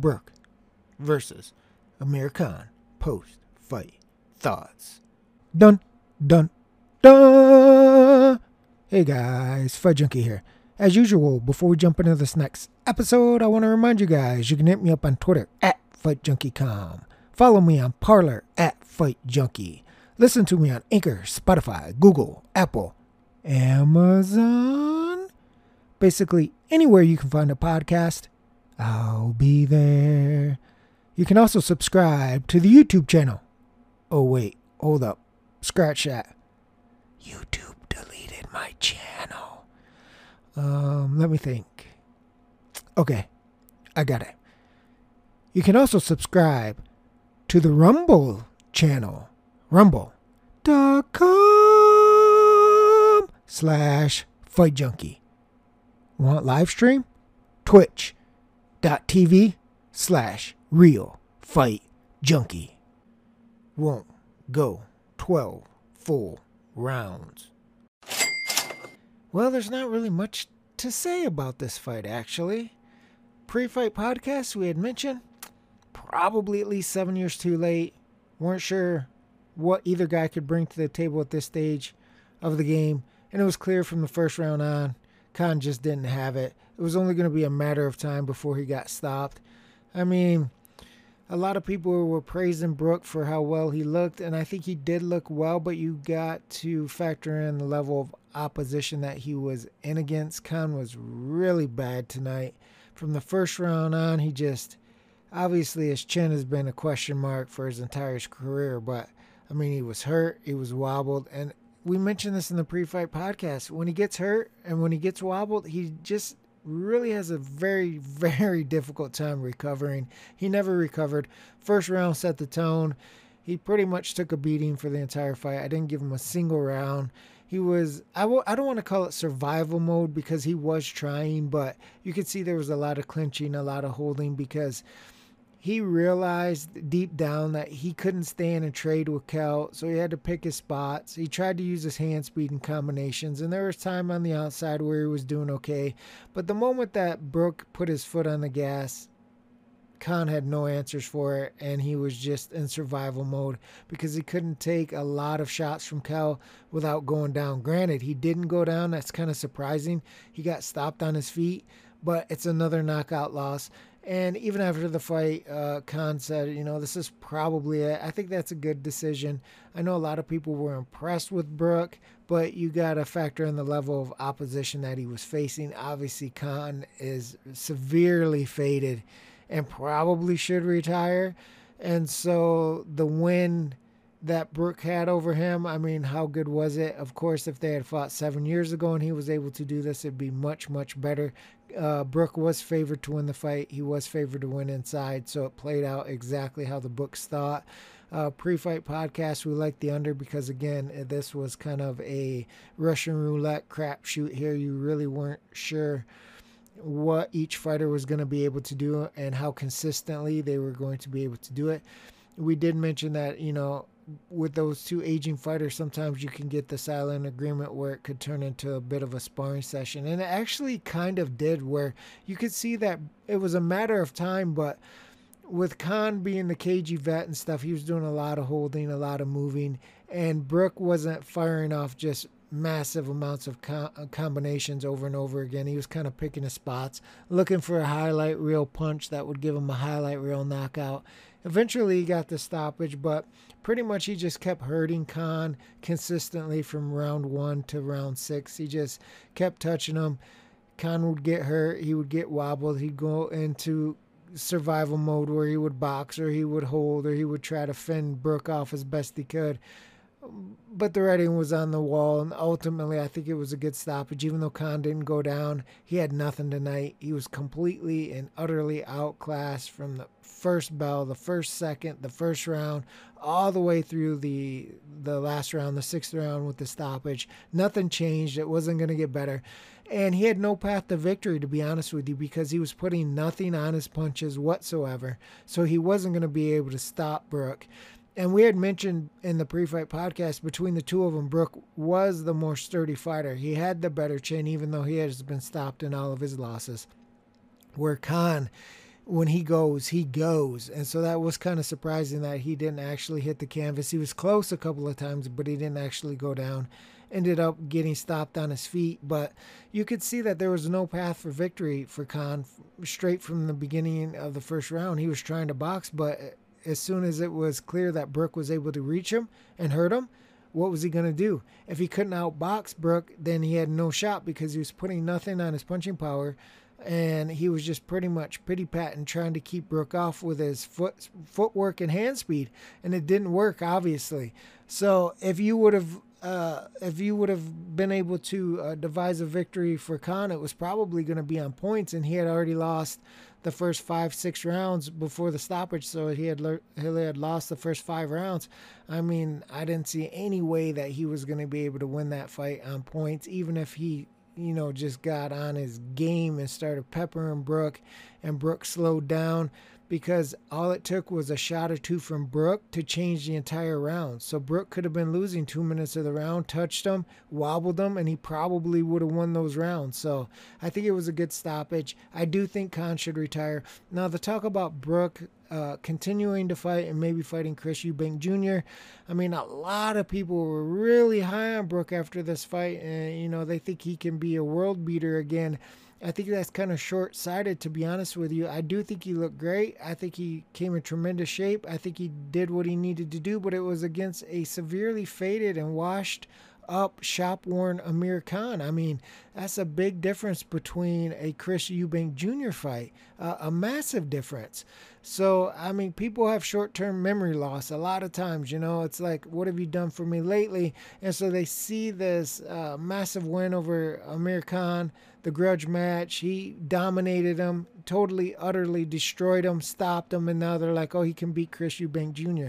Brook versus Amir Khan post fight thoughts. Dun, dun, dun. Hey guys, Fight Junkie here. As usual, before we jump into this next episode, I want to remind you guys you can hit me up on Twitter at FightJunkieCom. Follow me on Parler at FightJunkie. Listen to me on Anchor, Spotify, Google, Apple, Amazon. Basically, anywhere you can find a podcast, I'll be there. You can also subscribe to the YouTube channel. Oh, wait, hold up. Scratch that. YouTube deleted my channel. Um, let me think. Okay, I got it. You can also subscribe to the Rumble channel. Rumble.com slash Fight Junkie. Want live stream? Twitch.tv slash Real Fight Junkie. Won't go 12 full rounds. Well, there's not really much to say about this fight, actually. Pre fight podcast, we had mentioned, probably at least seven years too late. Weren't sure what either guy could bring to the table at this stage of the game, and it was clear from the first round on, Khan just didn't have it. It was only going to be a matter of time before he got stopped. I mean, a lot of people were praising Brook for how well he looked, and I think he did look well, but you got to factor in the level of opposition that he was in against. Khan was really bad tonight. From the first round on, he just obviously his chin has been a question mark for his entire career, but I mean, he was hurt, he was wobbled, and we mentioned this in the pre-fight podcast. When he gets hurt and when he gets wobbled, he just really has a very, very difficult time recovering. He never recovered. First round set the tone. He pretty much took a beating for the entire fight. I didn't give him a single round. He was, I w- I don't want to call it survival mode because he was trying, but you could see there was a lot of clinching, a lot of holding because he realized deep down that he couldn't stand and trade with Kell, so he had to pick his spots. He tried to use his hand speed and combinations, and there was time on the outside where he was doing okay. But the moment that Brook put his foot on the gas, Khan had no answers for it, and he was just in survival mode because he couldn't take a lot of shots from Kell without going down. Granted, he didn't go down. That's kind of surprising. He got stopped on his feet, but it's another knockout loss. And even after the fight, uh, Khan said, you know, this is probably it. I think that's a good decision. I know a lot of people were impressed with Brook, but you got to factor in the level of opposition that he was facing. Obviously, Khan is severely faded and probably should retire. And so the win that Brook had over him, I mean, how good was it? Of course, if they had fought seven years ago and he was able to do this, it'd be much, much better. Uh, Brook was favored to win the fight. He was favored to win inside, so it played out exactly how the books thought. Uh, pre-fight podcast, we like the under because again, this was kind of a Russian roulette crapshoot here. You really weren't sure what each fighter was going to be able to do and how consistently they were going to be able to do it. We did mention that, you know, with those two aging fighters, sometimes you can get the silent agreement where it could turn into a bit of a sparring session. And it actually kind of did, where you could see that it was a matter of time, but with Khan being the cagey vet and stuff, he was doing a lot of holding, a lot of moving, and Brook wasn't firing off just massive amounts of co- uh, combinations over and over again. He was kind of picking his spots, looking for a highlight reel punch that would give him a highlight reel knockout. Eventually, he got the stoppage, but pretty much he just kept hurting Khan consistently from round one to round six. He just kept touching him. Khan would get hurt, he would get wobbled, he'd go into survival mode where he would box or he would hold or he would try to fend Brook off as best he could but the writing was on the wall, and ultimately, I think it was a good stoppage. Even though Khan didn't go down, he had nothing tonight. He was completely and utterly outclassed from the first bell, the first second, the first round, all the way through the the last round, the sixth round with the stoppage. Nothing changed. It wasn't going to get better. And he had no path to victory, to be honest with you, because he was putting nothing on his punches whatsoever. So he wasn't going to be able to stop Brook and we had mentioned in the pre-fight podcast between the two of them, Brook was the more sturdy fighter. He had the better chin, even though he has been stopped in all of his losses. Where Khan when he goes, he goes. And so that was kind of surprising that he didn't actually hit the canvas. He was close a couple of times, but he didn't actually go down. Ended up getting stopped on his feet. But you could see that there was no path for victory for Khan straight from the beginning of the first round. He was trying to box, but as soon as it was clear that Brook was able to reach him and hurt him, what was he going to do? If he couldn't outbox Brook, then he had no shot because he was putting nothing on his punching power and he was just pretty much pity patting trying to keep Brook off with his foot footwork and hand speed, and it didn't work obviously. So if you would have uh, if you would have been able to uh, devise a victory for Khan, it was probably going to be on points, and he had already lost the first five six rounds before the stoppage, so he had le- he had lost the first five rounds. I mean, I didn't see any way that he was going to be able to win that fight on points, even if he you know, just got on his game and started peppering Brook, and Brook slowed down because all it took was a shot or two from Brook to change the entire round. So Brook could have been losing two minutes of the round, touched him, wobbled him, and he probably would have won those rounds. So I think it was a good stoppage. I do think Khan should retire. Now, the talk about Brook uh, continuing to fight and maybe fighting Chris Eubank Jr. I mean, a lot of people were really high on Brook after this fight, and you know they think he can be a world beater again. I think that's kind of short sighted, to be honest with you. I do think he looked great. I think he came in tremendous shape. I think he did what he needed to do, but it was against a severely faded and washed up shop worn Amir Khan. I mean, that's a big difference between a Chris Eubank Jr. fight, uh, a massive difference. So, I mean, people have short term memory loss a lot of times. You know, it's like, what have you done for me lately? And so they see this uh, massive win over Amir Khan, the grudge match. He dominated him, totally, utterly destroyed him, stopped him, and now they're like, oh, he can beat Chris Eubank Jr.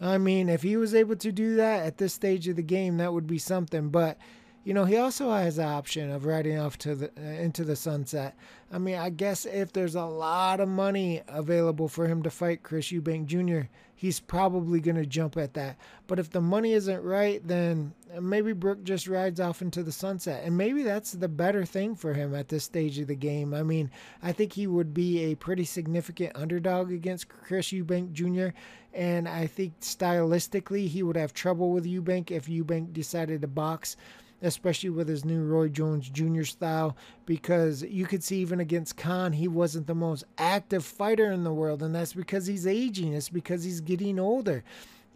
I mean, if he was able to do that at this stage of the game, that would be something. But you know, he also has the option of riding off to the uh, into the sunset. I mean, I guess if there's a lot of money available for him to fight Chris Eubank Jr., he's probably going to jump at that. But if the money isn't right, then maybe Brook just rides off into the sunset. And maybe that's the better thing for him at this stage of the game. I mean, I think he would be a pretty significant underdog against Chris Eubank Jr. And I think stylistically, he would have trouble with Eubank if Eubank decided to box especially with his new Roy Jones Jr. style, because you could see even against Khan, he wasn't the most active fighter in the world, and that's because he's aging, it's because he's getting older.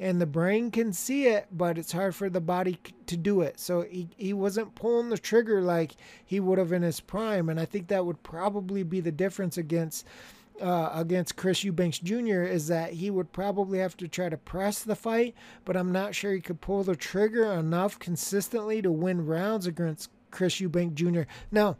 And the brain can see it, but it's hard for the body to do it. So he, he wasn't pulling the trigger like he would have in his prime. And I think that would probably be the difference against uh, against Chris Eubanks Jr. is that he would probably have to try to press the fight, but I'm not sure he could pull the trigger enough consistently to win rounds against Chris Eubanks Jr. Now,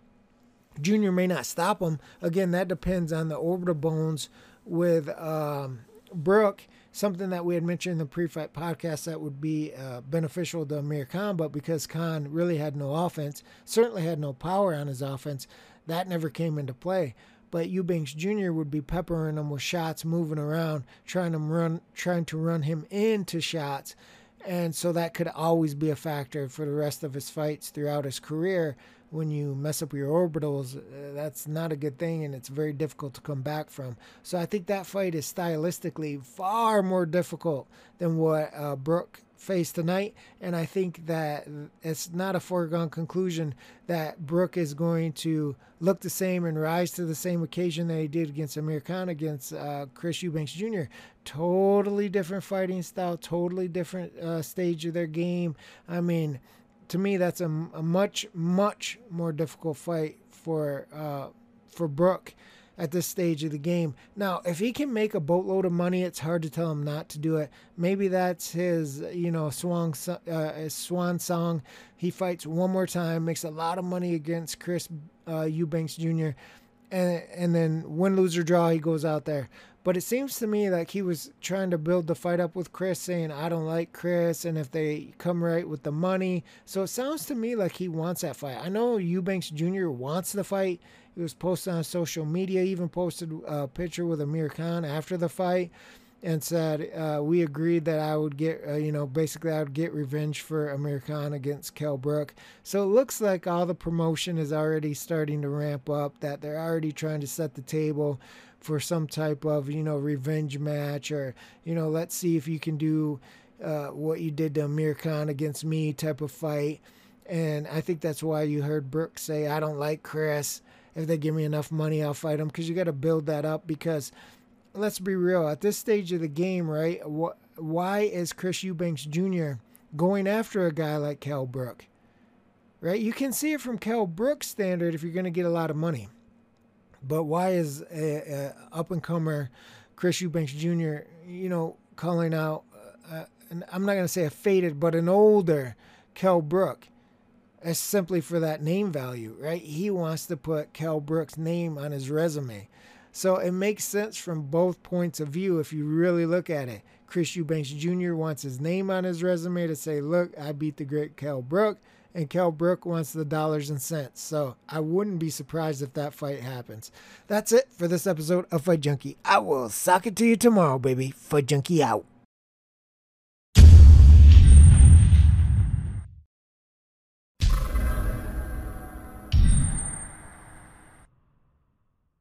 Jr. may not stop him. Again, that depends on the orbital bones with um, Brook. Something that we had mentioned in the pre-fight podcast that would be uh, beneficial to Amir Khan, but because Khan really had no offense, certainly had no power on his offense, that never came into play but Eubanks Jr. would be peppering him with shots, moving around, trying to run, trying to run him into shots, and so that could always be a factor for the rest of his fights throughout his career. When you mess up your orbitals, uh, that's not a good thing, and it's very difficult to come back from. So I think that fight is stylistically far more difficult than what uh, Brook face tonight. And I think that it's not a foregone conclusion that Brook is going to look the same and rise to the same occasion that he did against Amir Khan, against uh, Chris Eubanks Jr. Totally different fighting style, totally different uh, stage of their game. I mean, to me, that's a, a much, much more difficult fight for uh, for Brook at this stage of the game. Now, if he can make a boatload of money, it's hard to tell him not to do it. Maybe that's his, you know, swan, uh, his swan song. He fights one more time, makes a lot of money against Chris uh, Eubanks Jr., and, and then win, lose, or draw, he goes out there. But it seems to me like he was trying to build the fight up with Chris, saying, I don't like Chris, and if they come right with the money. So it sounds to me like he wants that fight. I know Eubanks Jr. wants the fight. He was posted on social media, even posted a picture with Amir Khan after the fight and said uh, we agreed that I would get, uh, you know, basically I would get revenge for Amir Khan against Kell Brook. So it looks like all the promotion is already starting to ramp up. That they're already trying to set the table for some type of, you know, revenge match or, you know, let's see if you can do uh, what you did to Amir Khan against me type of fight. And I think that's why you heard Brook say, I don't like Chris. If they give me enough money, I'll fight him because you got to build that up. Because let's be real, at this stage of the game, right? Wh- why is Chris Eubanks Jr. going after a guy like Kell Brook? Right? You can see it from Kell Brook's standard if you're going to get a lot of money. But why is a, a up and comer Chris Eubanks Jr. you know calling out? Uh, I'm not going to say a faded, but an older Kell Brook. It's simply for that name value, right? He wants to put Kell Brook's name on his resume. So it makes sense from both points of view if you really look at it. Chris Eubanks Jr. wants his name on his resume to say, look, I beat the great Kell Brook and Kell Brook wants the dollars and cents. So I wouldn't be surprised if that fight happens. That's it for this episode of Fight Junkie. I will sock it to you tomorrow, baby. Fight Junkie out.